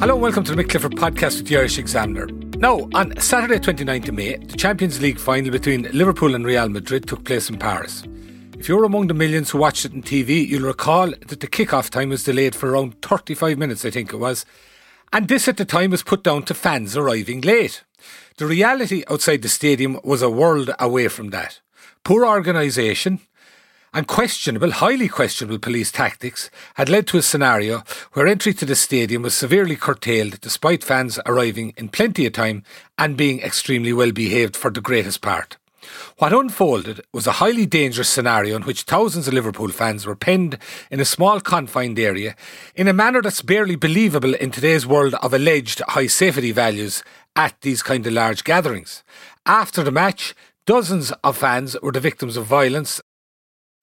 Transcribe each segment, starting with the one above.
Hello and welcome to the Mick Clifford podcast with the Irish Examiner. Now, on Saturday 29th of May, the Champions League final between Liverpool and Real Madrid took place in Paris. If you're among the millions who watched it on TV, you'll recall that the kick-off time was delayed for around 35 minutes, I think it was. And this at the time was put down to fans arriving late. The reality outside the stadium was a world away from that. Poor organisation, and questionable, highly questionable police tactics had led to a scenario where entry to the stadium was severely curtailed despite fans arriving in plenty of time and being extremely well behaved for the greatest part. What unfolded was a highly dangerous scenario in which thousands of Liverpool fans were penned in a small confined area in a manner that's barely believable in today's world of alleged high safety values at these kind of large gatherings. After the match, dozens of fans were the victims of violence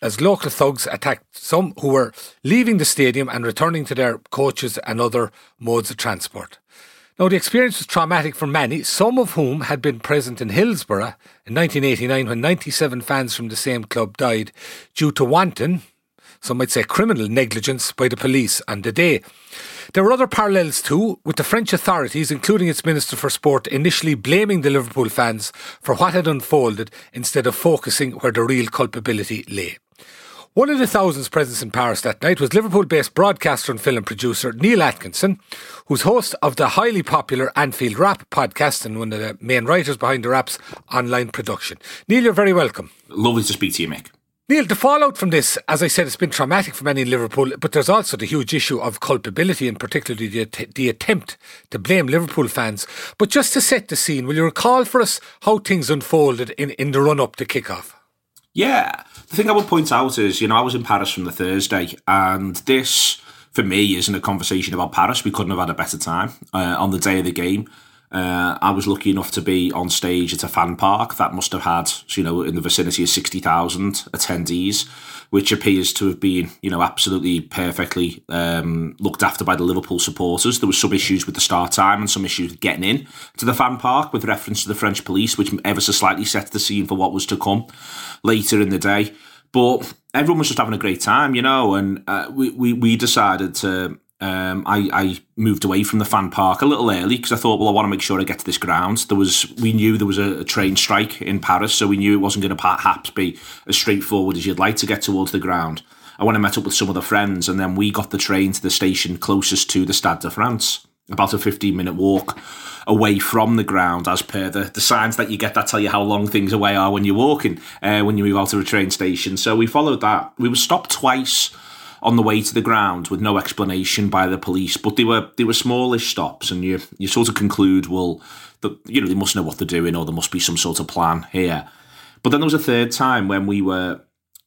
as local thugs attacked some who were leaving the stadium and returning to their coaches and other modes of transport. Now, the experience was traumatic for many, some of whom had been present in Hillsborough in 1989 when 97 fans from the same club died due to wanton, some might say criminal negligence by the police on the day. There were other parallels too, with the French authorities, including its Minister for Sport, initially blaming the Liverpool fans for what had unfolded instead of focusing where the real culpability lay. One of the thousands present in Paris that night was Liverpool based broadcaster and film producer Neil Atkinson, who's host of the highly popular Anfield Wrap podcast and one of the main writers behind the Wrap's online production. Neil, you're very welcome. Lovely to speak to you, Mick. Neil, the fallout from this, as I said, it's been traumatic for many in Liverpool, but there's also the huge issue of culpability and particularly the, the attempt to blame Liverpool fans. But just to set the scene, will you recall for us how things unfolded in, in the run up to kick-off? Yeah. The thing I would point out is, you know, I was in Paris from the Thursday, and this, for me, isn't a conversation about Paris. We couldn't have had a better time uh, on the day of the game. Uh, I was lucky enough to be on stage at a fan park that must have had, you know, in the vicinity of 60,000 attendees, which appears to have been, you know, absolutely perfectly um, looked after by the Liverpool supporters. There was some issues with the start time and some issues with getting in to the fan park with reference to the French police, which ever so slightly set the scene for what was to come later in the day. But everyone was just having a great time, you know, and uh, we, we, we decided to um, I, I moved away from the fan park a little early because I thought, well, I want to make sure I get to this ground. There was, we knew there was a, a train strike in Paris, so we knew it wasn't going to perhaps be as straightforward as you'd like to get towards the ground. I went and met up with some of the friends, and then we got the train to the station closest to the Stade de France, about a 15 minute walk away from the ground, as per the, the signs that you get that tell you how long things away are when you're walking, uh, when you move out of a train station. So we followed that. We were stopped twice on the way to the ground with no explanation by the police. But they were they were smallish stops, and you you sort of conclude, well, that you know they must know what they're doing, or there must be some sort of plan here. But then there was a third time when we were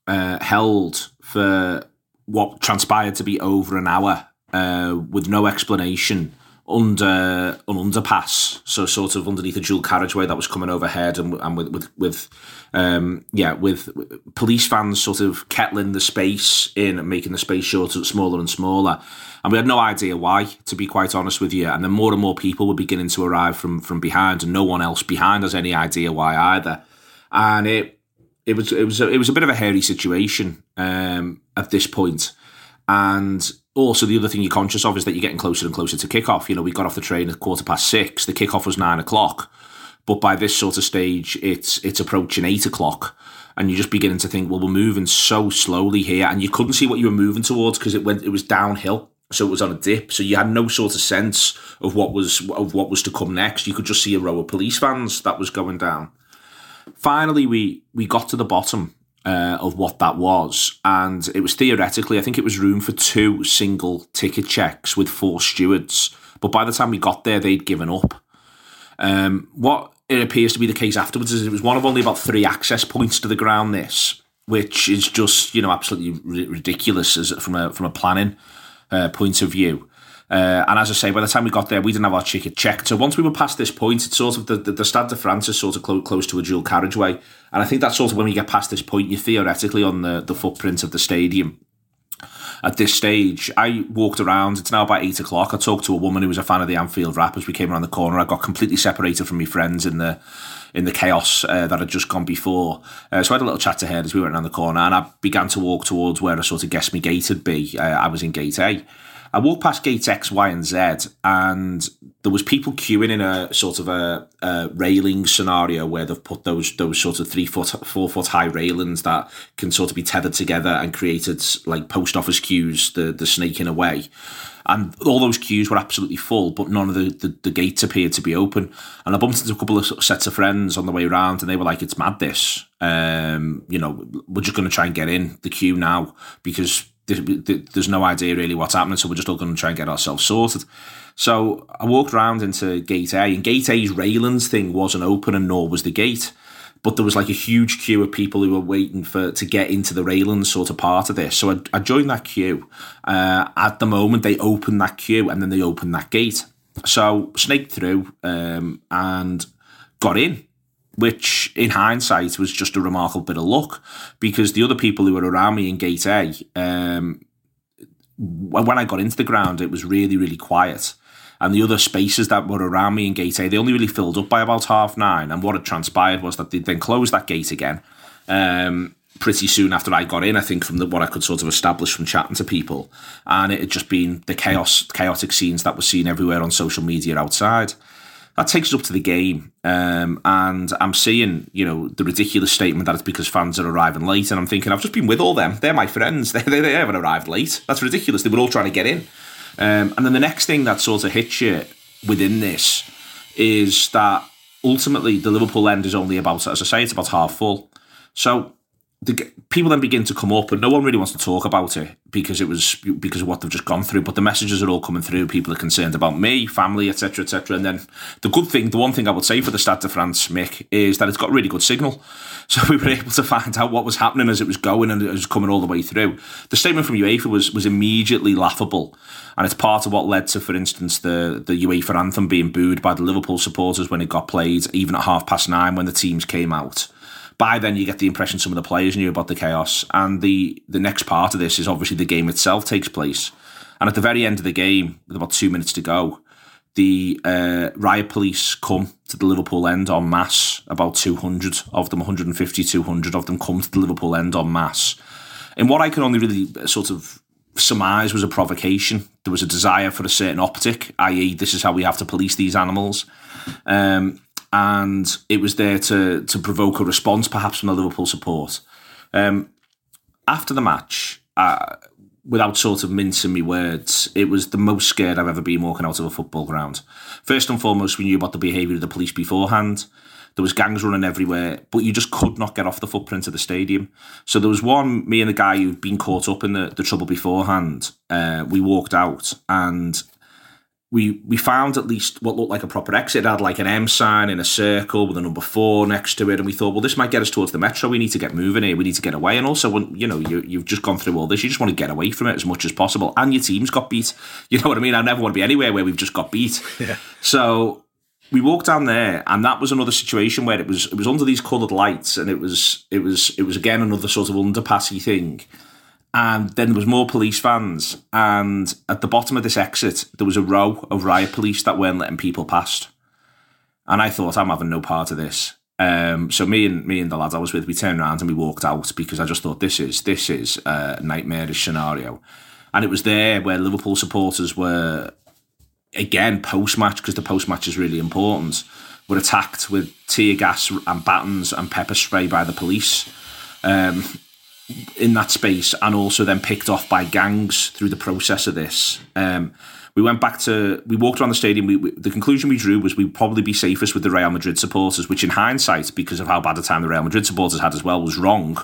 uh, held for what transpired to be over an hour uh, with no explanation under an underpass, so sort of underneath a dual carriageway that was coming overhead, and, and with with, with um, yeah, with police vans sort of kettling the space in and making the space shorter, smaller and smaller. And we had no idea why, to be quite honest with you. And then more and more people were beginning to arrive from from behind, and no one else behind has any idea why either. And it it was it was a, it was a bit of a hairy situation um, at this point, and also the other thing you're conscious of is that you're getting closer and closer to kickoff. You know, we got off the train at quarter past six. The kickoff was nine o'clock, but by this sort of stage, it's it's approaching eight o'clock, and you're just beginning to think, well, we're moving so slowly here, and you couldn't see what you were moving towards because it went it was downhill, so it was on a dip, so you had no sort of sense of what was of what was to come next. You could just see a row of police vans that was going down. Finally, we we got to the bottom uh, of what that was. And it was theoretically, I think it was room for two single ticket checks with four stewards. But by the time we got there, they'd given up. Um, what it appears to be the case afterwards is it was one of only about three access points to the ground, this. which is just you know absolutely ridiculous as from a from a planning uh, point of view. Uh, and as I say, by the time we got there, we didn't have our ticket checked. So once we were past this point, it's sort of the, the, the Stade de France is sort of clo- close to a dual carriageway. And I think that's sort of when we get past this point, you're theoretically on the, the footprint of the stadium. At this stage, I walked around. It's now about eight o'clock. I talked to a woman who was a fan of the Anfield as we came around the corner. I got completely separated from my friends in the in the chaos uh, that had just gone before. Uh, so I had a little chat to her as we went around the corner, and I began to walk towards where I sort of guessed my gate would be. Uh, I was in gate A. I walked past gates X, Y, and Z, and there was people queuing in a sort of a, a, railing scenario where they've put those those sort of three foot, four foot high railings that can sort of be tethered together and created like post office queues, the the snaking away. And all those queues were absolutely full, but none of the, the, the gates appeared to be open. And I bumped into a couple of sets of friends on the way around, and they were like, "It's mad, this. Um, you know, we're just going to try and get in the queue now because there's no idea really what's happening, so we're just all going to try and get ourselves sorted. So I walked around into Gate A, and Gate A's railings thing wasn't open, and nor was the gate. But there was like a huge queue of people who were waiting for to get into the railings sort of part of this. So I, I joined that queue. Uh, at the moment, they opened that queue, and then they opened that gate. So snaked through um, and got in which in hindsight was just a remarkable bit of luck because the other people who were around me in gate A, um, when I got into the ground, it was really, really quiet. And the other spaces that were around me in gate A, they only really filled up by about half nine. And what had transpired was that they then closed that gate again. Um, pretty soon after I got in, I think from the, what I could sort of establish from chatting to people, and it had just been the chaos, chaotic scenes that were seen everywhere on social media outside that takes us up to the game. Um, and I'm seeing, you know, the ridiculous statement that it's because fans are arriving late. And I'm thinking, I've just been with all them. They're my friends. They, they, they haven't arrived late. That's ridiculous. They were all trying to get in. Um, and then the next thing that sort of hits you within this is that ultimately the Liverpool end is only about, as I say, it's about half full. So the people then begin to come up, and no one really wants to talk about it because it was because of what they've just gone through. But the messages are all coming through. People are concerned about me, family, etc., etc. And then the good thing, the one thing I would say for the Stade de France, Mick, is that it's got really good signal. So we were able to find out what was happening as it was going and it was coming all the way through. The statement from UEFA was was immediately laughable, and it's part of what led to, for instance, the the UEFA anthem being booed by the Liverpool supporters when it got played, even at half past nine when the teams came out by then you get the impression some of the players knew about the chaos. And the the next part of this is obviously the game itself takes place. And at the very end of the game, with about two minutes to go, the uh, riot police come to the Liverpool end en masse. About 200 of them, 150, 200 of them come to the Liverpool end en masse. In what I can only really uh, sort of surmise was a provocation. There was a desire for a certain optic, i.e., this is how we have to police these animals. Um, and it was there to to provoke a response, perhaps from the Liverpool support. Um, after the match, uh, without sort of mincing my words, it was the most scared I've ever been walking out of a football ground. First and foremost, we knew about the behaviour of the police beforehand. There was gangs running everywhere, but you just could not get off the footprint of the stadium. So there was one, me and the guy who'd been caught up in the, the trouble beforehand. Uh, we walked out, and we we found at least what looked like a proper exit. It had like an M sign in a circle with a number four next to it, and we thought, well, this might get us towards the metro. We need to get moving here. We need to get away. And also, when you know you you've just gone through all this, you just want to get away from it as much as possible. And your team's got beat. You know what I mean? I never want to be anywhere where we've just got beat. Yeah. So we walked down there, and that was another situation where it was it was under these coloured lights, and it was it was it was again another sort of underpassy thing and then there was more police vans and at the bottom of this exit there was a row of riot police that weren't letting people past. And i thought i'm having no part of this. Um, so me and me and the lads i was with we turned around and we walked out because i just thought this is this is a nightmarish scenario. And it was there where liverpool supporters were again post-match because the post-match is really important were attacked with tear gas and batons and pepper spray by the police. Um, in that space and also then picked off by gangs through the process of this. Um, we went back to, we walked around the stadium. We, we, the conclusion we drew was we'd probably be safest with the Real Madrid supporters, which in hindsight, because of how bad a time the Real Madrid supporters had as well, was wrong.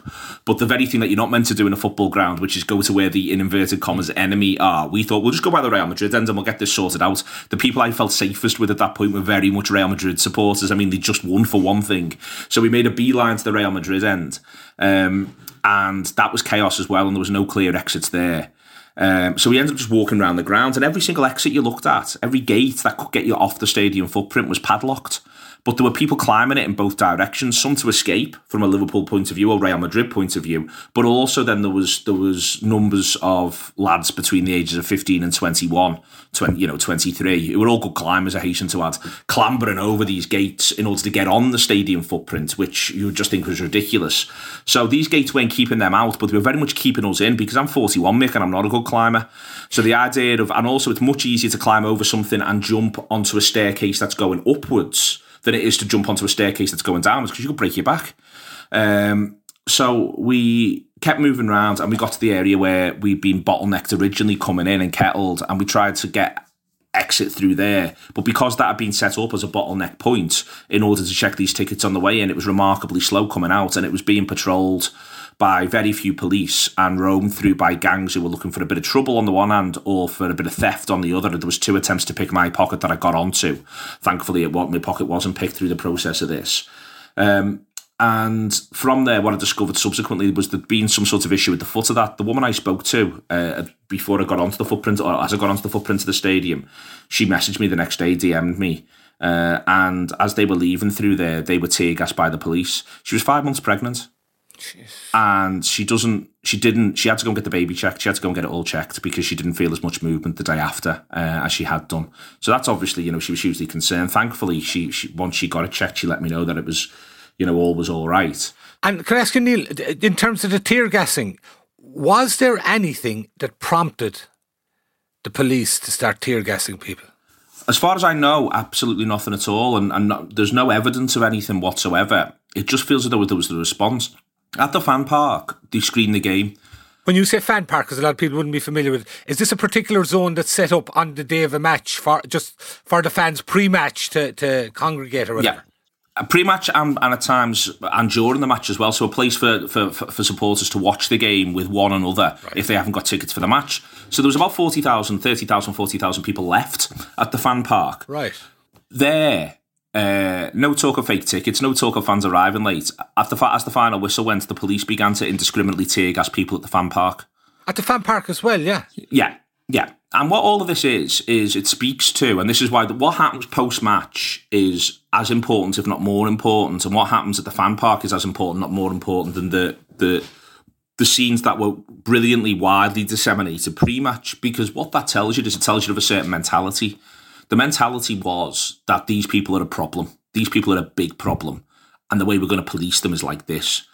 But the very thing that you're not meant to do in a football ground, which is go to where the, in inverted commas, enemy are, we thought we'll just go by the Real Madrid end and we'll get this sorted out. The people I felt safest with at that point were very much Real Madrid supporters. I mean, they just won for one thing. So we made a beeline to the Real Madrid end. Um, and that was chaos as well, and there was no clear exits there. Um, so we ended up just walking around the grounds, and every single exit you looked at, every gate that could get you off the stadium footprint was padlocked. But there were people climbing it in both directions, some to escape from a Liverpool point of view or Real Madrid point of view, but also then there was there was numbers of lads between the ages of 15 and 21, 20, you know, 23, who were all good climbers, I hasten to add, clambering over these gates in order to get on the stadium footprint, which you would just think was ridiculous. So these gates weren't keeping them out, but they were very much keeping us in because I'm 41, Mick, and I'm not a good climber. So the idea of, and also it's much easier to climb over something and jump onto a staircase that's going upwards than it is to jump onto a staircase that's going downwards because you could break your back. Um, so we kept moving around and we got to the area where we'd been bottlenecked originally coming in and kettled and we tried to get exit through there. But because that had been set up as a bottleneck point in order to check these tickets on the way in, it was remarkably slow coming out and it was being patrolled by very few police and roamed through by gangs who were looking for a bit of trouble on the one hand or for a bit of theft on the other. There was two attempts to pick my pocket that I got onto. Thankfully, it, my pocket wasn't picked through the process of this. Um, and from there, what I discovered subsequently was there'd been some sort of issue with the foot of that. The woman I spoke to uh, before I got onto the footprint, or as I got onto the footprint of the stadium, she messaged me the next day, DM'd me. Uh, and as they were leaving through there, they were tear gassed by the police. She was five months pregnant. Jeez. And she doesn't, she didn't, she had to go and get the baby checked. She had to go and get it all checked because she didn't feel as much movement the day after uh, as she had done. So that's obviously, you know, she was hugely concerned. Thankfully, she, she once she got it checked, she let me know that it was, you know, all was all right. And can I ask you, Neil, in terms of the tear gassing, was there anything that prompted the police to start tear gassing people? As far as I know, absolutely nothing at all, and, and not, there's no evidence of anything whatsoever. It just feels as though there was the response. At the fan park, they screen the game. When you say fan park, because a lot of people wouldn't be familiar with, it, is this a particular zone that's set up on the day of a match for just for the fans pre-match to, to congregate or whatever? Yeah. Pre-match and, and at times and during the match as well. So a place for, for, for supporters to watch the game with one another right. if they haven't got tickets for the match. So there was about 40,000, 30,000, 40,000 people left at the fan park. Right. There, uh, no talk of fake tickets, no talk of fans arriving late. After as the final whistle went, the police began to indiscriminately tear gas people at the fan park. At the fan park as well, yeah. Yeah, yeah. And what all of this is is it speaks to, and this is why the, what happens post match is as important, if not more important, and what happens at the fan park is as important, not more important than the the the scenes that were brilliantly widely disseminated pre match. Because what that tells you is it tells you of a certain mentality the mentality was that these people are a problem. These people are a big problem. And the way we're going to police them is like this.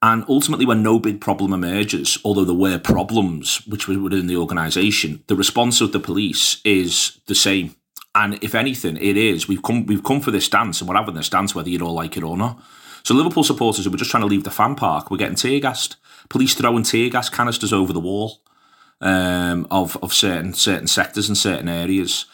And ultimately, when no big problem emerges, although there were problems which were within the organisation, the response of the police is the same. And if anything, it is we've come we've come for this dance, and we're having this dance whether you don't like it or not. So Liverpool supporters who were just trying to leave the fan park were getting tear gassed. Police throwing tear gas canisters over the wall um, of of certain certain sectors and certain areas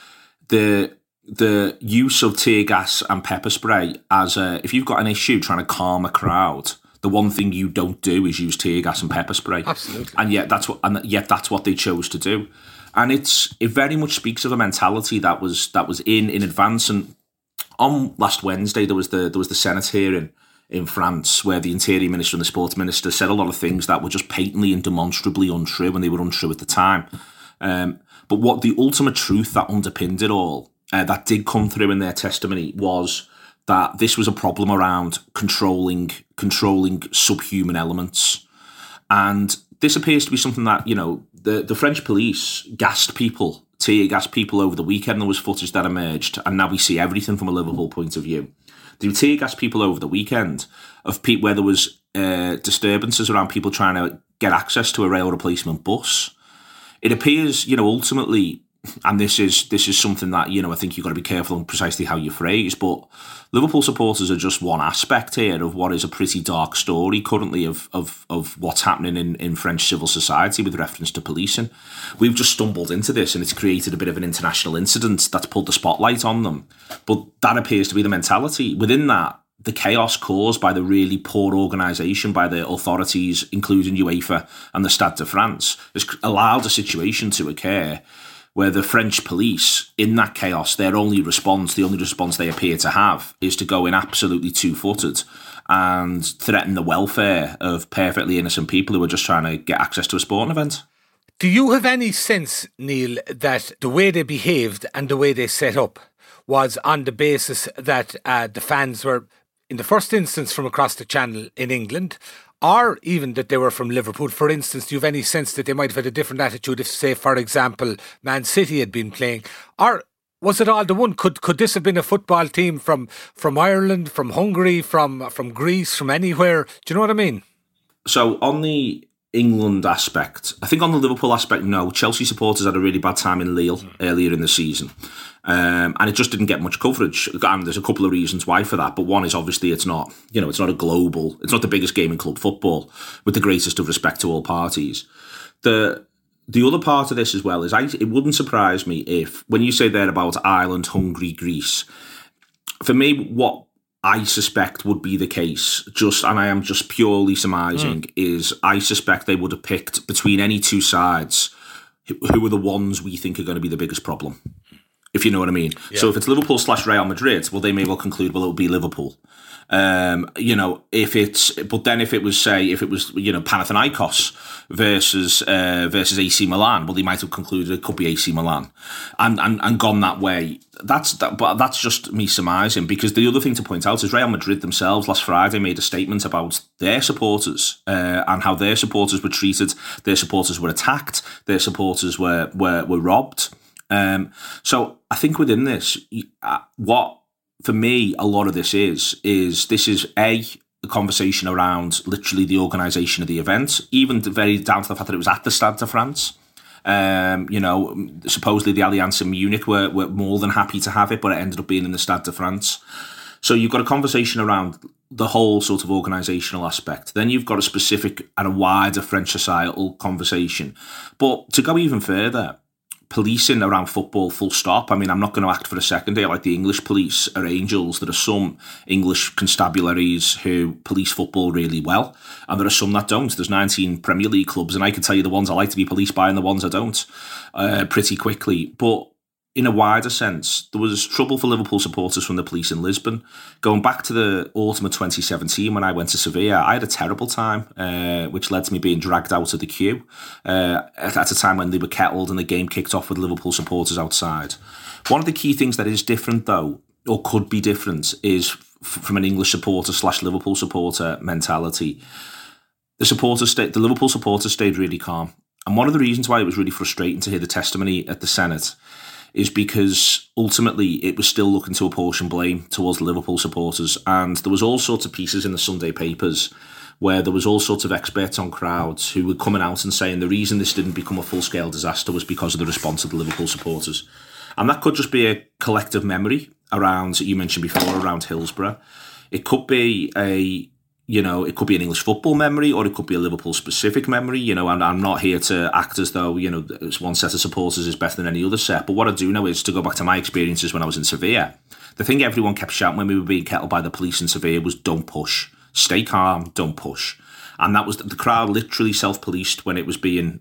the the use of tear gas and pepper spray as a if you've got an issue trying to calm a crowd the one thing you don't do is use tear gas and pepper spray. Absolutely. And yet that's what and yet that's what they chose to do. And it's it very much speaks of a mentality that was that was in in advance. And on last Wednesday there was the there was the Senate hearing in France where the interior minister and the sports minister said a lot of things that were just patently and demonstrably untrue and they were untrue at the time. Um, but what the ultimate truth that underpinned it all, uh, that did come through in their testimony, was that this was a problem around controlling controlling subhuman elements, and this appears to be something that you know the the French police gassed people, tear gassed people over the weekend. There was footage that emerged, and now we see everything from a Liverpool point of view. They tear gas people over the weekend of where there was uh, disturbances around people trying to get access to a rail replacement bus it appears, you know, ultimately, and this is this is something that you know I think you've got to be careful on precisely how you phrase. But Liverpool supporters are just one aspect here of what is a pretty dark story currently of of of what's happening in in French civil society with reference to policing. We've just stumbled into this, and it's created a bit of an international incident that's pulled the spotlight on them. But that appears to be the mentality within that the chaos caused by the really poor organisation by the authorities, including UEFA and the Stade de France, has allowed a situation to occur where the French police, in that chaos, their only response, the only response they appear to have, is to go in absolutely two footed and threaten the welfare of perfectly innocent people who are just trying to get access to a sporting event. Do you have any sense, Neil, that the way they behaved and the way they set up was on the basis that uh, the fans were, in the first instance, from across the channel in England, or even that they were from Liverpool. For instance, do you have any sense that they might have had a different attitude if, say, for example, Man City had been playing? Or was it all the one? Could could this have been a football team from from Ireland, from Hungary, from from Greece, from anywhere? Do you know what I mean? So on the England aspect. I think on the Liverpool aspect, no. Chelsea supporters had a really bad time in Lille earlier in the season. Um, and it just didn't get much coverage. And there's a couple of reasons why for that. But one is obviously it's not, you know, it's not a global, it's not the biggest game in club football, with the greatest of respect to all parties. The the other part of this as well is I, it wouldn't surprise me if, when you say there about Ireland, Hungary, Greece, for me, what I suspect would be the case, just and I am just purely surmising, mm. is I suspect they would have picked between any two sides who are the ones we think are going to be the biggest problem. If you know what I mean. Yeah. So if it's Liverpool slash Real Madrid, well, they may well conclude, well, it'll be Liverpool. Um, you know, if it's, but then if it was, say, if it was, you know, Panathinaikos versus uh, versus AC Milan, well, they might have concluded it could be AC Milan, and and, and gone that way. That's that, but that's just me surmising because the other thing to point out is Real Madrid themselves last Friday made a statement about their supporters uh, and how their supporters were treated. Their supporters were attacked. Their supporters were were were robbed. Um, so I think within this, uh, what for me, a lot of this is is this is a the conversation around literally the organisation of the event, even very down to the fact that it was at the Stade de France. Um, you know, supposedly the Allianz in Munich were, were more than happy to have it, but it ended up being in the Stade de France. So you've got a conversation around the whole sort of organisational aspect. Then you've got a specific and a wider French societal conversation. But to go even further, policing around football full stop. I mean, I'm not going to act for a second here like the English police are angels. There are some English constabularies who police football really well, and there are some that don't. There's 19 Premier League clubs, and I can tell you the ones I like to be policed by and the ones I don't uh, pretty quickly. But in a wider sense, there was trouble for Liverpool supporters from the police in Lisbon. Going back to the autumn of 2017 when I went to Sevilla, I had a terrible time, uh, which led to me being dragged out of the queue uh, at a time when they were kettled and the game kicked off with Liverpool supporters outside. One of the key things that is different, though, or could be different, is from an English supporter slash Liverpool supporter mentality. The supporters, the Liverpool supporters stayed really calm. And one of the reasons why it was really frustrating to hear the testimony at the Senate is because ultimately it was still looking to apportion blame towards Liverpool supporters. And there was all sorts of pieces in the Sunday papers where there was all sorts of experts on crowds who were coming out and saying the reason this didn't become a full-scale disaster was because of the response of the Liverpool supporters. And that could just be a collective memory around, you mentioned before, around Hillsborough. It could be a you know, it could be an English football memory or it could be a Liverpool specific memory. You know, and I'm not here to act as though, you know, one set of supporters is better than any other set. But what I do know is to go back to my experiences when I was in Sevilla, the thing everyone kept shouting when we were being kettled by the police in Sevilla was don't push, stay calm, don't push. And that was the crowd literally self policed when it was being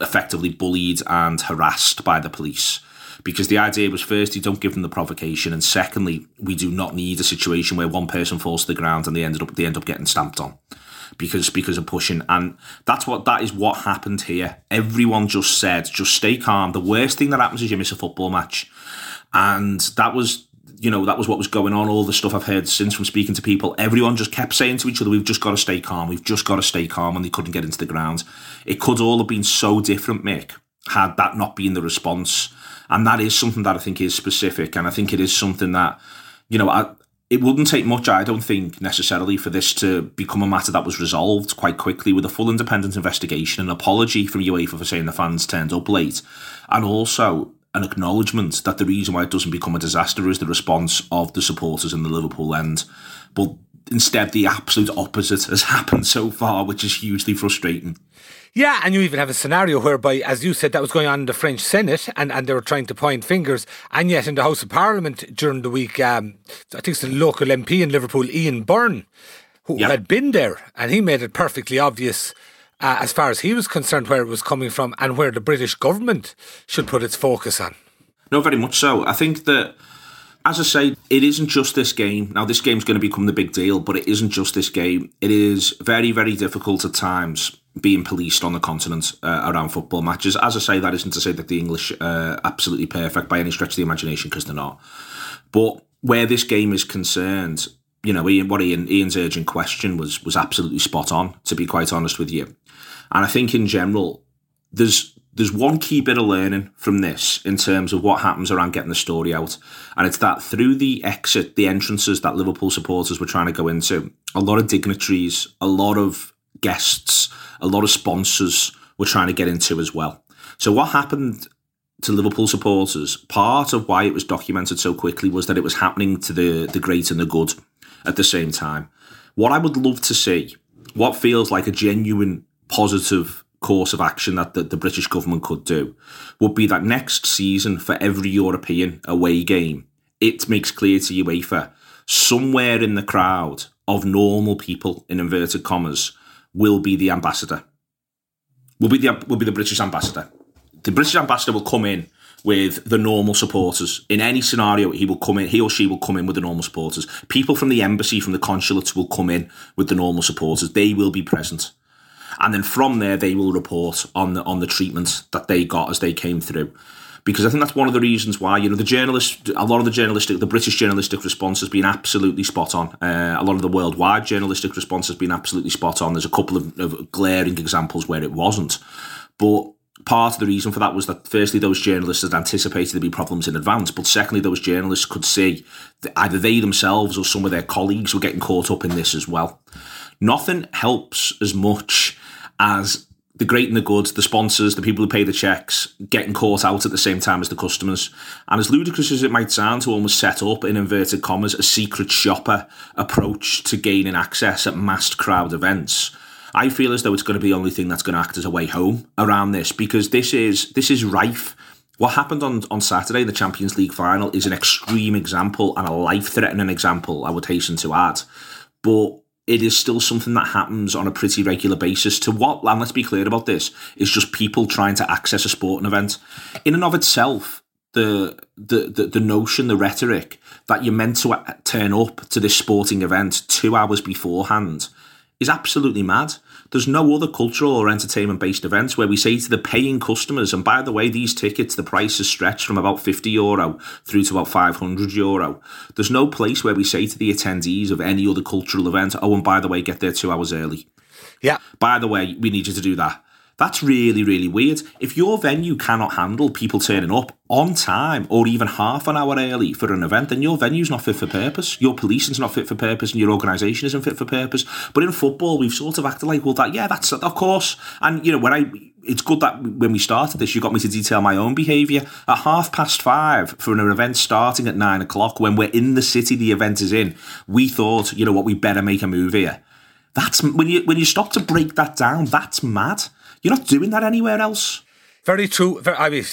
effectively bullied and harassed by the police because the idea was first, you don't give them the provocation and secondly we do not need a situation where one person falls to the ground and they ended up they end up getting stamped on because because of pushing. And that's what that is what happened here. Everyone just said just stay calm. The worst thing that happens is you miss a football match. And that was you know that was what was going on. All the stuff i've heard since from speaking to people everyone just kept saying to each other we've just got to stay calm we've just got to stay calm and they couldn't get into the ground. It could all have been so different mick had that not been the response and that is something that I think is specific, and I think it is something that you know I, it wouldn't take much, I don't think, necessarily for this to become a matter that was resolved quite quickly with a full independent investigation, an apology from UEFA for saying the fans turned up late, and also an acknowledgement that the reason why it doesn't become a disaster is the response of the supporters in the Liverpool end. But instead, the absolute opposite has happened so far, which is hugely frustrating. Yeah, and you even have a scenario whereby, as you said, that was going on in the French Senate and, and they were trying to point fingers. And yet in the House of Parliament during the week, um, I think it's the local MP in Liverpool, Ian Byrne, who yep. had been there, and he made it perfectly obvious. Uh, as far as he was concerned, where it was coming from and where the British government should put its focus on. No, very much so. I think that as I say, it isn't just this game. Now, this game's going to become the big deal, but it isn't just this game. It is very, very difficult at times being policed on the continent uh, around football matches. As I say, that isn't to say that the English are absolutely perfect by any stretch of the imagination, because they're not. But where this game is concerned, you know, Ian, what Ian, Ian's urgent question was was absolutely spot on. To be quite honest with you, and I think in general, there's there's one key bit of learning from this in terms of what happens around getting the story out. And it's that through the exit, the entrances that Liverpool supporters were trying to go into, a lot of dignitaries, a lot of guests, a lot of sponsors were trying to get into as well. So what happened to Liverpool supporters, part of why it was documented so quickly was that it was happening to the, the great and the good at the same time. What I would love to see, what feels like a genuine positive course of action that the, the British government could do would be that next season for every European away game, it makes clear to UEFA somewhere in the crowd of normal people in inverted commas will be the ambassador. Will be the will be the British ambassador. The British ambassador will come in with the normal supporters. In any scenario, he will come in, he or she will come in with the normal supporters. People from the embassy, from the consulates will come in with the normal supporters. They will be present and then from there they will report on the on the treatment that they got as they came through because I think that's one of the reasons why you know the journalists, a lot of the journalistic, the British journalistic response has been absolutely spot on. Uh, a lot of the worldwide journalistic response has been absolutely spot on. There's a couple of, of, glaring examples where it wasn't, but part of the reason for that was that firstly those journalists had anticipated there'd be problems in advance, but secondly those journalists could see that either they themselves or some of their colleagues were getting caught up in this as well. Nothing helps as much as the great and the good, the sponsors, the people who pay the checks, getting caught out at the same time as the customers. And as ludicrous as it might sound to almost set up, in inverted commas, a secret shopper approach to gaining access at massed crowd events, I feel as though it's going to be the only thing that's going to act as a way home around this because this is this is rife. What happened on, on Saturday, the Champions League final, is an extreme example and a life threatening example, I would hasten to add. But it is still something that happens on a pretty regular basis to what, and let's be clear about this, is just people trying to access a sporting event. In and of itself, the, the, the, the notion, the rhetoric that you're meant to turn up to this sporting event two hours beforehand is absolutely mad. There's no other cultural or entertainment based events where we say to the paying customers, and by the way, these tickets, the price is stretched from about 50 euro through to about 500 euro. There's no place where we say to the attendees of any other cultural event, oh, and by the way, get there two hours early. Yeah. By the way, we need you to do that. That's really, really weird. If your venue cannot handle people turning up on time or even half an hour early for an event, then your venue's not fit for purpose. Your policing's not fit for purpose and your organisation isn't fit for purpose. But in football, we've sort of acted like, well, that, yeah, that's, of course. And, you know, when I, it's good that when we started this, you got me to detail my own behaviour. At half past five for an event starting at nine o'clock, when we're in the city the event is in, we thought, you know what, we better make a move here. That's when you when you stop to break that down. That's mad. You're not doing that anywhere else. Very true. Very, I mean,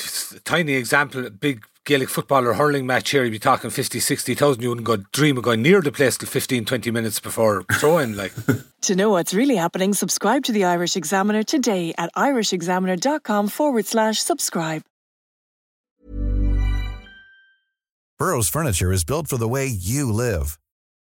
tiny example, big Gaelic football or hurling match here, you'd be talking 50, 60,000. You wouldn't go dream of going near the place till 15, 20 minutes before throwing. Like. to know what's really happening, subscribe to the Irish Examiner today at irishexaminer.com forward slash subscribe. Burrow's furniture is built for the way you live.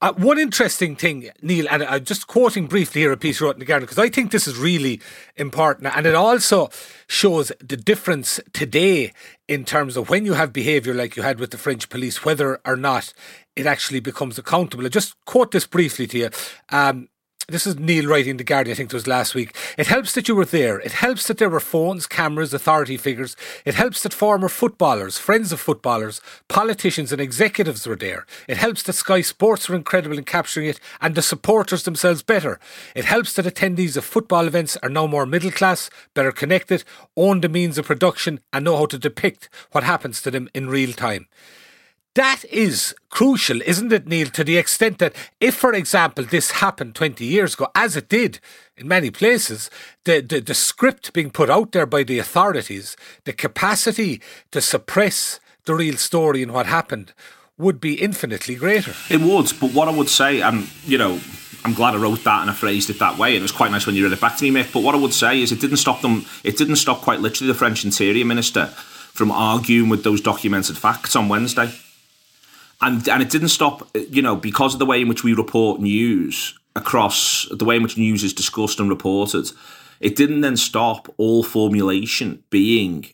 Uh, one interesting thing, Neil, and I'm just quoting briefly here a piece wrote in the because I think this is really important, and it also shows the difference today in terms of when you have behaviour like you had with the French police, whether or not it actually becomes accountable. I just quote this briefly to you. Um, this is Neil writing the Guardian, I think it was last week. It helps that you were there. It helps that there were phones, cameras, authority figures. It helps that former footballers, friends of footballers, politicians, and executives were there. It helps that Sky Sports were incredible in capturing it and the supporters themselves better. It helps that attendees of football events are now more middle class, better connected, own the means of production, and know how to depict what happens to them in real time. That is crucial, isn't it, Neil, to the extent that if, for example, this happened 20 years ago, as it did in many places, the, the, the script being put out there by the authorities, the capacity to suppress the real story and what happened would be infinitely greater. It would, but what I would say, and you know, I'm glad I wrote that and I phrased it that way, and it was quite nice when you read it back to me, Mick. But what I would say is, it didn't stop them. It didn't stop quite literally the French Interior Minister from arguing with those documented facts on Wednesday and and it didn't stop. You know, because of the way in which we report news across the way in which news is discussed and reported, it didn't then stop all formulation being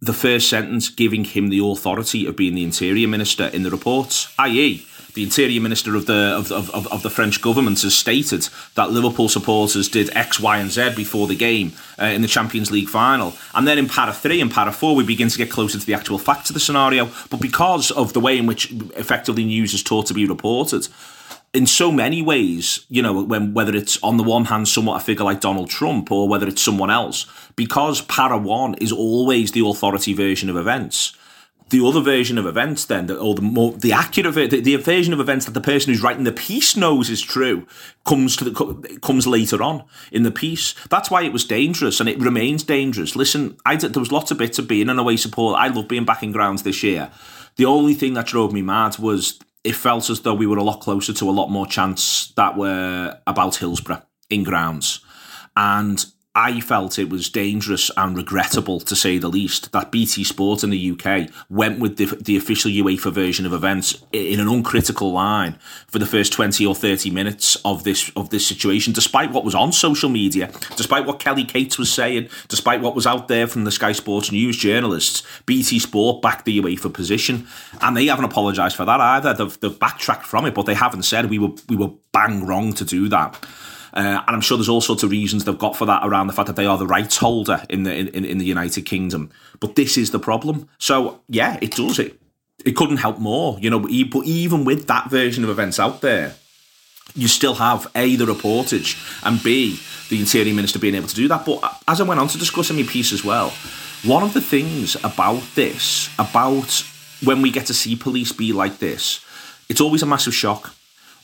the first sentence giving him the authority of being the interior minister in the reports, i.e., the interior minister of the of, of, of the French government has stated that Liverpool supporters did X, Y, and Z before the game uh, in the Champions League final, and then in para three and para four we begin to get closer to the actual facts of the scenario. But because of the way in which effectively news is taught to be reported, in so many ways, you know, when whether it's on the one hand somewhat a figure like Donald Trump or whether it's someone else, because para one is always the authority version of events the other version of events then or the more the accurate the, the version of events that the person who's writing the piece knows is true comes to the comes later on in the piece. That's why it was dangerous and it remains dangerous. Listen I there was lots of bits of being an away support I love being back in grounds this year. The only thing that drove me mad was it felt as though we were a lot closer to a lot more chance that were about Hillsborough in grounds. And I felt it was dangerous and regrettable, to say the least, that BT Sport in the UK went with the, the, official UEFA version of events in an uncritical line for the first twenty or thirty minutes of this of this situation, despite what was on social media, despite what Kelly Cates was saying, despite what was out there from the Sky Sports news journalists. BT Sport backed the UEFA position, and they haven't apologised for that either. They've, they've backtracked from it, but they haven't said we were we were bang wrong to do that. Uh, and I'm sure there's all sorts of reasons they've got for that around the fact that they are the rights holder in the in, in the United Kingdom. But this is the problem. So yeah, it does it. It couldn't help more, you know. But even with that version of events out there, you still have a the reportage and b the interior minister being able to do that. But as I went on to discuss in my piece as well, one of the things about this, about when we get to see police be like this, it's always a massive shock.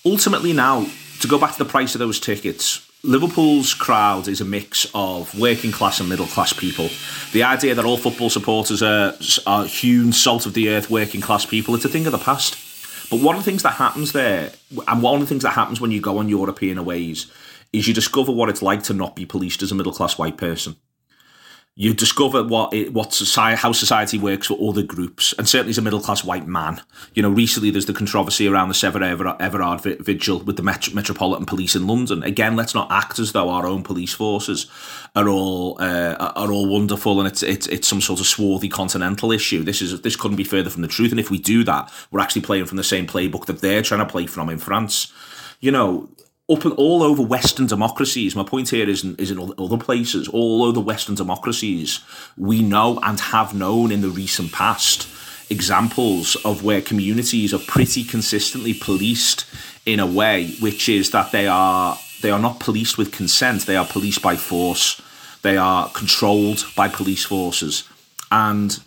Ultimately, now to go back to the price of those tickets, Liverpool's crowd is a mix of working class and middle class people. The idea that all football supporters are, are hewn salt of the earth working class people, it's a thing of the past. But one of the things that happens there, and one of the things that happens when you go on European aways, is you discover what it's like to not be policed as a middle class white person you discover what it, what society, how society works for other groups, and certainly as a middle class white man. You know, recently there's the controversy around the Sarah Everard vigil with the Met- Metropolitan Police in London. Again, let's not act as though our own police forces are all uh, are all wonderful and it's it's it's some sort of swarthy continental issue. This is this couldn't be further from the truth. And if we do that, we're actually playing from the same playbook that they're trying to play from in France. You know, up and all over Western democracies. My point here is in, is in other places, all over Western democracies, we know and have known in the recent past examples of where communities are pretty consistently policed in a way which is that they are they are not policed with consent they are policed by force they are controlled by police forces and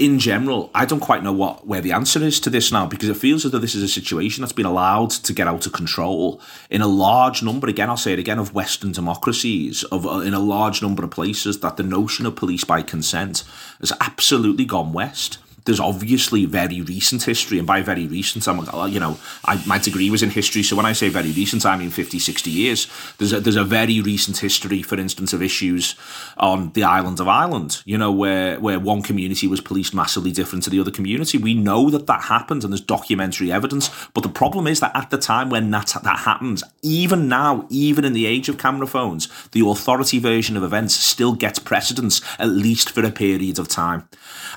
in general, I don't quite know what where the answer is to this now because it feels as though this is a situation that's been allowed to get out of control in a large number. Again, I'll say it again of Western democracies, of uh, in a large number of places that the notion of police by consent has absolutely gone west there's obviously very recent history, and by very recent, I'm you know, I, my degree was in history, so when I say very recent, I mean 50, 60 years. There's a, there's a very recent history, for instance, of issues on the island of Ireland, you know, where where one community was policed massively different to the other community. We know that that happened, and there's documentary evidence. But the problem is that at the time when that that happens, even now, even in the age of camera phones, the authority version of events still gets precedence, at least for a period of time.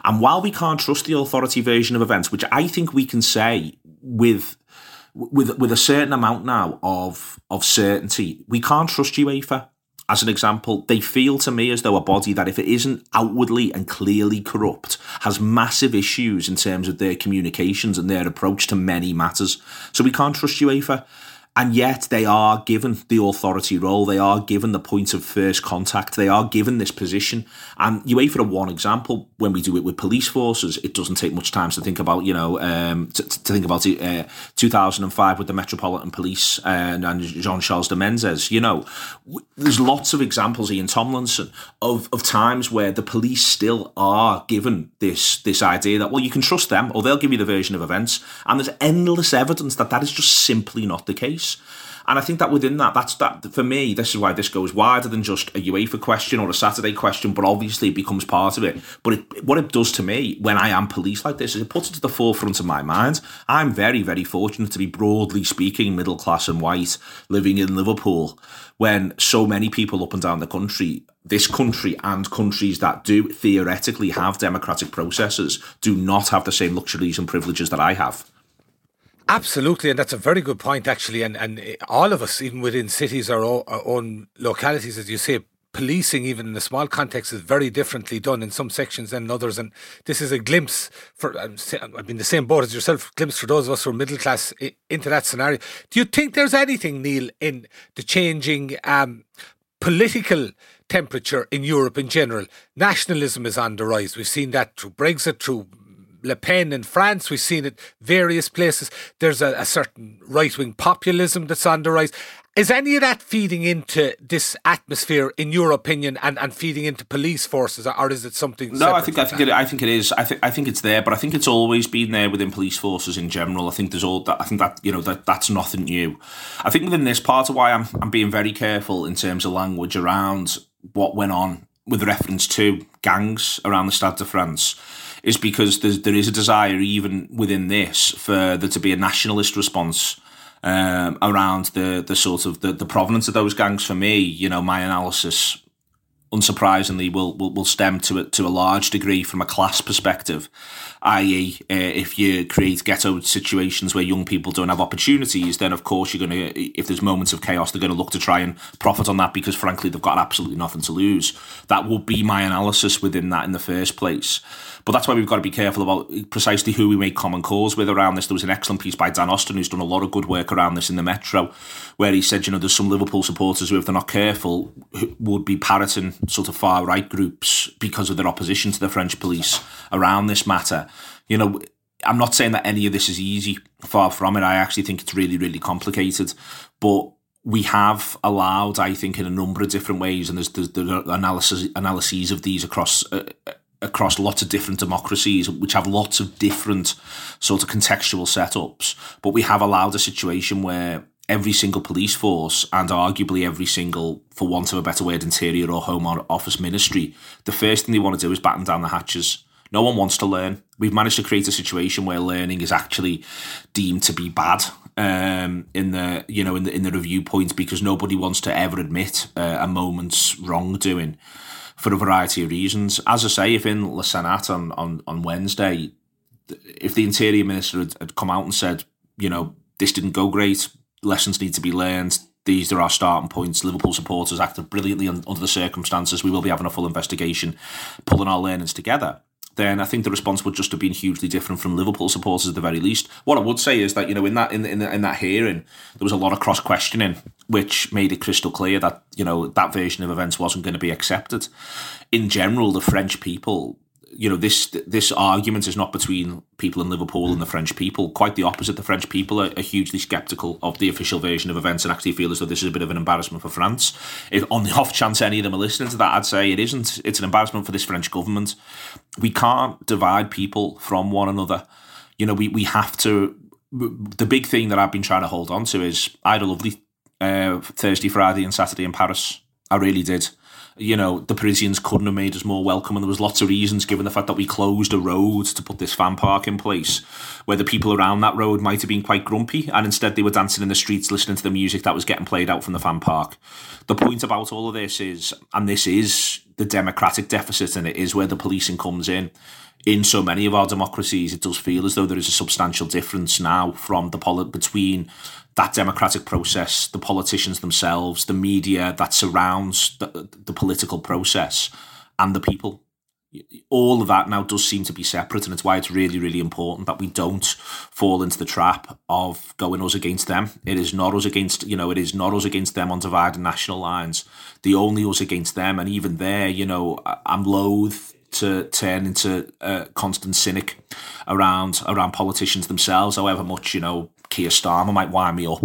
And while we can't trust the authority version of events, which I think we can say with with with a certain amount now of of certainty, we can't trust UEFA. As an example, they feel to me as though a body that, if it isn't outwardly and clearly corrupt, has massive issues in terms of their communications and their approach to many matters. So we can't trust UEFA and yet they are given the authority role. They are given the point of first contact. They are given this position. And you wait for are one example. When we do it with police forces, it doesn't take much time to think about, you know, um, to, to, think about uh, 2005 with the Metropolitan Police and, and Jean Charles de Menezes. You know, there's lots of examples, Ian Tomlinson, of, of times where the police still are given this this idea that well, you can trust them, or they'll give you the version of events. And there's endless evidence that that is just simply not the case. And I think that within that, that's that for me, this is why this goes wider than just a UEFA question or a Saturday question, but obviously it becomes part of it. But it, what it does to me when I am police like this is it puts it to the forefront of my mind. I'm very, very fortunate to be broadly speaking middle class and white living in Liverpool when so many people up and down the country this country and countries that do theoretically have democratic processes do not have the same luxuries and privileges that I have. Absolutely, and that's a very good point, actually. And and all of us, even within cities or our own localities, as you say, policing, even in a small context, is very differently done in some sections than others. And this is a glimpse for, I'm in the same boat as yourself, glimpse for those of us who are middle class into that scenario. Do you think there's anything, Neil, in the changing um, political temperature in Europe in general? Nationalism is on the rise. We've seen that through Brexit, through Le Pen in France. We've seen it various places. There's a, a certain right wing populism that's on the rise. Is any of that feeding into this atmosphere, in your opinion, and, and feeding into police forces, or is it something? No, I think I think it, I think it is. I think I think it's there, but I think it's always been there within police forces in general. I think there's all that. I think that you know that that's nothing new. I think within this part of why I'm I'm being very careful in terms of language around what went on with reference to gangs around the Stade de France is because there's, there is a desire, even within this, for there to be a nationalist response um, around the the sort of the, the provenance of those gangs. For me, you know, my analysis, unsurprisingly, will will, will stem to it to a large degree from a class perspective, i.e., uh, if you create ghetto situations where young people don't have opportunities, then of course you're going to, if there's moments of chaos, they're going to look to try and profit on that because, frankly, they've got absolutely nothing to lose. That would be my analysis within that in the first place. But that's why we've got to be careful about precisely who we make common cause with around this. There was an excellent piece by Dan Austin who's done a lot of good work around this in the Metro, where he said, you know, there's some Liverpool supporters who, if they're not careful, would be parroting sort of far right groups because of their opposition to the French police around this matter. You know, I'm not saying that any of this is easy. Far from it. I actually think it's really, really complicated. But we have allowed, I think, in a number of different ways, and there's, there's, there's analysis analyses of these across uh, across lots of different democracies, which have lots of different sort of contextual setups. But we have allowed a situation where every single police force and arguably every single, for want of a better word, interior or home or office ministry, the first thing they want to do is batten down the hatches. No one wants to learn. We've managed to create a situation where learning is actually deemed to be bad um, in the you know in the in the review point because nobody wants to ever admit uh, a moment's wrongdoing for a variety of reasons. As I say, if in Le Senat on, on, on Wednesday, if the Interior Minister had, had come out and said, you know, this didn't go great, lessons need to be learned, these are our starting points. Liverpool supporters acted brilliantly under the circumstances. We will be having a full investigation, pulling our learnings together then I think the response would just have been hugely different from Liverpool supporters at the very least. What I would say is that you know in that in in, in that hearing there was a lot of cross questioning, which made it crystal clear that you know that version of events wasn't going to be accepted. In general, the French people you know this this argument is not between people in Liverpool and the French people. Quite the opposite. The French people are, are, hugely sceptical of the official version of events and actually feel as though this is a bit of an embarrassment for France. If on the off chance any of them are listening to that, I'd say it isn't. It's an embarrassment for this French government. We can't divide people from one another. You know, we we have to. The big thing that I've been trying to hold on to is I had a lovely uh, Thursday, Friday, and Saturday in Paris. I really did you know, the Parisians couldn't have made us more welcome. And there was lots of reasons, given the fact that we closed a road to put this fan park in place, where the people around that road might have been quite grumpy, and instead they were dancing in the streets, listening to the music that was getting played out from the fan park. The point about all of this is, and this is the democratic deficit, and it is where the policing comes in. In so many of our democracies, it does feel as though there is a substantial difference now from the polit between that democratic process, the politicians themselves, the media that surrounds the, the political process, and the people all of that now does seem to be separate, and it's why it's really, really important that we don't fall into the trap of going us against them. It is not us against, you know, it is not us against them on divided national lines. The only us against them, and even there, you know, I'm loath to turn into a constant cynic around around politicians themselves. However much you know, Keir Starmer might wind me up.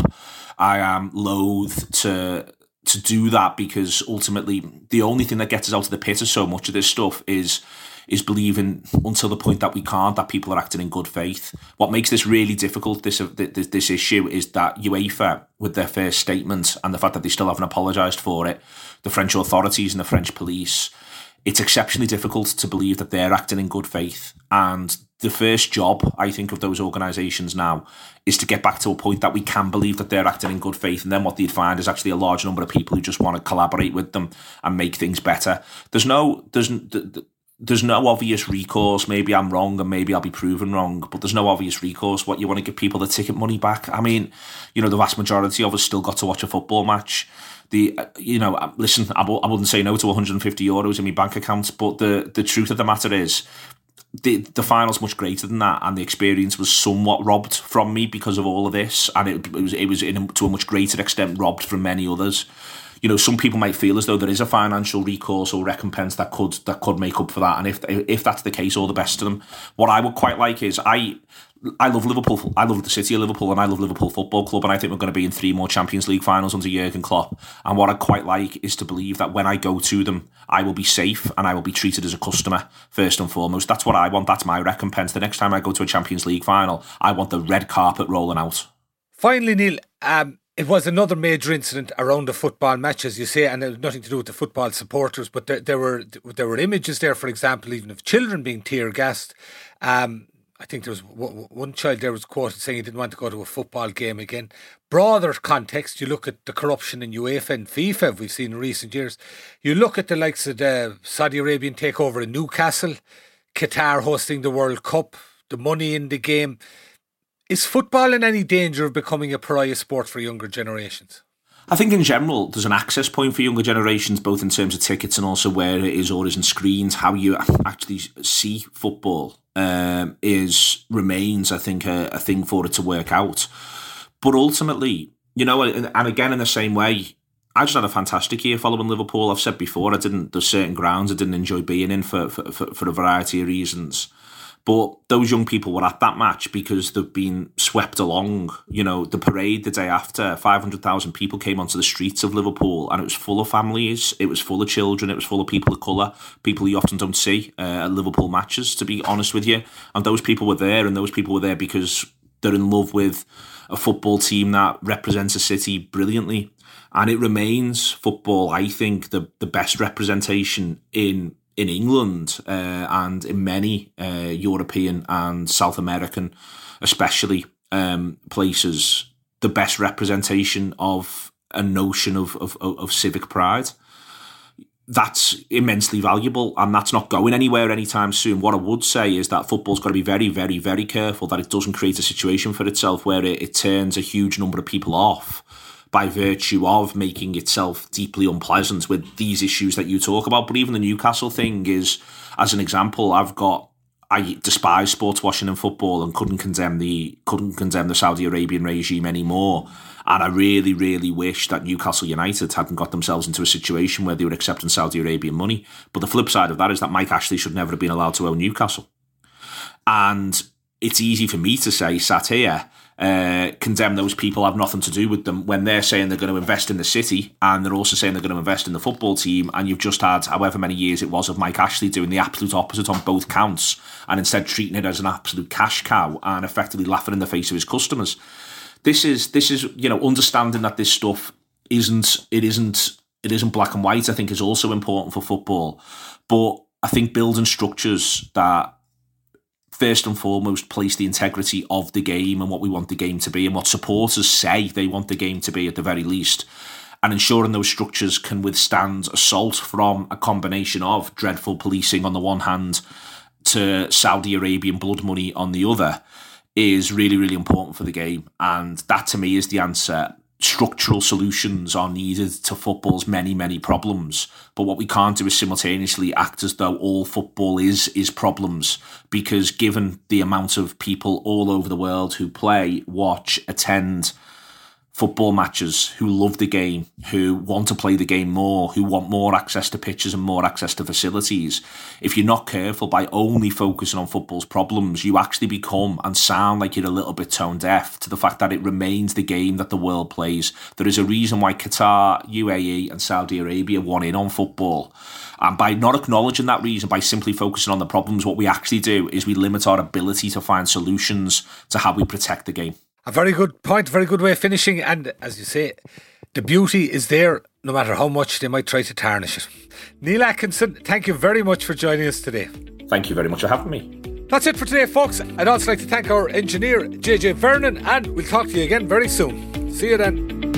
I am loath to to do that because ultimately the only thing that gets us out of the pit of so much of this stuff is is believing until the point that we can't that people are acting in good faith. What makes this really difficult, this this, this issue, is that UEFA, with their first statement and the fact that they still haven't apologised for it, the French authorities and the French police, it's exceptionally difficult to believe that they're acting in good faith. And the first job, I think, of those organisations now is to get back to a point that we can believe that they're acting in good faith. And then what they'd find is actually a large number of people who just want to collaborate with them and make things better. There's no, there's, there's no obvious recourse. Maybe I'm wrong and maybe I'll be proven wrong, but there's no obvious recourse. What you want to give people the ticket money back? I mean, you know, the vast majority of us still got to watch a football match the you know um, listen I w- I wouldn't say no to 150 euros in my bank account but the the truth of the matter is the the final's much greater than that, and the experience was somewhat robbed from me because of all of this, and it, it was it was in, to a much greater extent robbed from many others. You know, some people might feel as though there is a financial recourse or recompense that could that could make up for that, and if if that's the case, all the best to them. What I would quite like is I I love Liverpool. I love the city of Liverpool, and I love Liverpool Football Club. And I think we're going to be in three more Champions League finals under Jurgen Klopp. And what I quite like is to believe that when I go to them, I will be safe and I will be treated as a customer first and foremost. That's what I want. That's my recompense. The next time I go to a Champions League final, I want the red carpet rolling out. Finally, Neil, um, it was another major incident around the football match, as you say, and it had nothing to do with the football supporters. But there, there were there were images there, for example, even of children being tear gassed. Um, I think there was one child there was quoted saying he didn't want to go to a football game again. Broader context, you look at the corruption in UEFA and FIFA we've seen in recent years. You look at the likes of the Saudi Arabian takeover in Newcastle, Qatar hosting the World Cup, the money in the game. Is football in any danger of becoming a pariah sport for younger generations? I think in general, there's an access point for younger generations, both in terms of tickets and also where it is or isn't screens, how you actually see football um, is remains, I think, a, a, thing for it to work out. But ultimately, you know, and, and again in the same way, I just had a fantastic year following Liverpool. I've said before, I didn't. There's certain grounds I didn't enjoy being in for for, for, for a variety of reasons. But those young people were at that match because they've been swept along. You know, the parade the day after, 500,000 people came onto the streets of Liverpool and it was full of families, it was full of children, it was full of people of colour, people you often don't see uh, at Liverpool matches, to be honest with you. And those people were there, and those people were there because they're in love with a football team that represents a city brilliantly. And it remains football, I think, the, the best representation in in England uh, and in many uh, European and South American, especially um, places, the best representation of a notion of, of, of civic pride. That's immensely valuable, and that's not going anywhere anytime soon. What I would say is that football's got to be very, very, very careful that it doesn't create a situation for itself where it, it turns a huge number of people off by virtue of making itself deeply unpleasant with these issues that you talk about. But even the Newcastle thing is, as an example, I've got I despise sports washing in football and couldn't condemn the couldn't condemn the Saudi Arabian regime anymore. And I really, really wish that Newcastle United hadn't got themselves into a situation where they were accepting Saudi Arabian money. But the flip side of that is that Mike Ashley should never have been allowed to own Newcastle. And it's easy for me to say, sat here, uh, condemn those people have nothing to do with them when they're saying they're going to invest in the city and they're also saying they're going to invest in the football team and you've just had however many years it was of Mike Ashley doing the absolute opposite on both counts and instead treating it as an absolute cash cow and effectively laughing in the face of his customers. This is this is you know understanding that this stuff isn't it isn't it isn't black and white I think is also important for football. But I think building structures that first and foremost place the integrity of the game and what we want the game to be and what supporters say they want the game to be at the very least and ensuring those structures can withstand assault from a combination of dreadful policing on the one hand to Saudi Arabian blood money on the other is really, really important for the game. And that to me is the answer. Structural solutions are needed to football's many, many problems. But what we can't do is simultaneously act as though all football is is problems. Because given the amount of people all over the world who play, watch, attend, football matches who love the game, who want to play the game more, who want more access to pitches and more access to facilities. If you're not careful by only focusing on football's problems, you actually become and sound like you're a little bit tone deaf to the fact that it remains the game that the world plays. There is a reason why Qatar, UAE, and Saudi Arabia want in on football. And by not acknowledging that reason, by simply focusing on the problems, what we actually do is we limit our ability to find solutions to how we protect the game. A very good point, very good way of finishing. And as you say, the beauty is there no matter how much they might try to tarnish it. Neil Atkinson, thank you very much for joining us today. Thank you very much for having me. That's it for today, folks. I'd also like to thank our engineer, JJ Vernon, and we'll talk to you again very soon. See you then.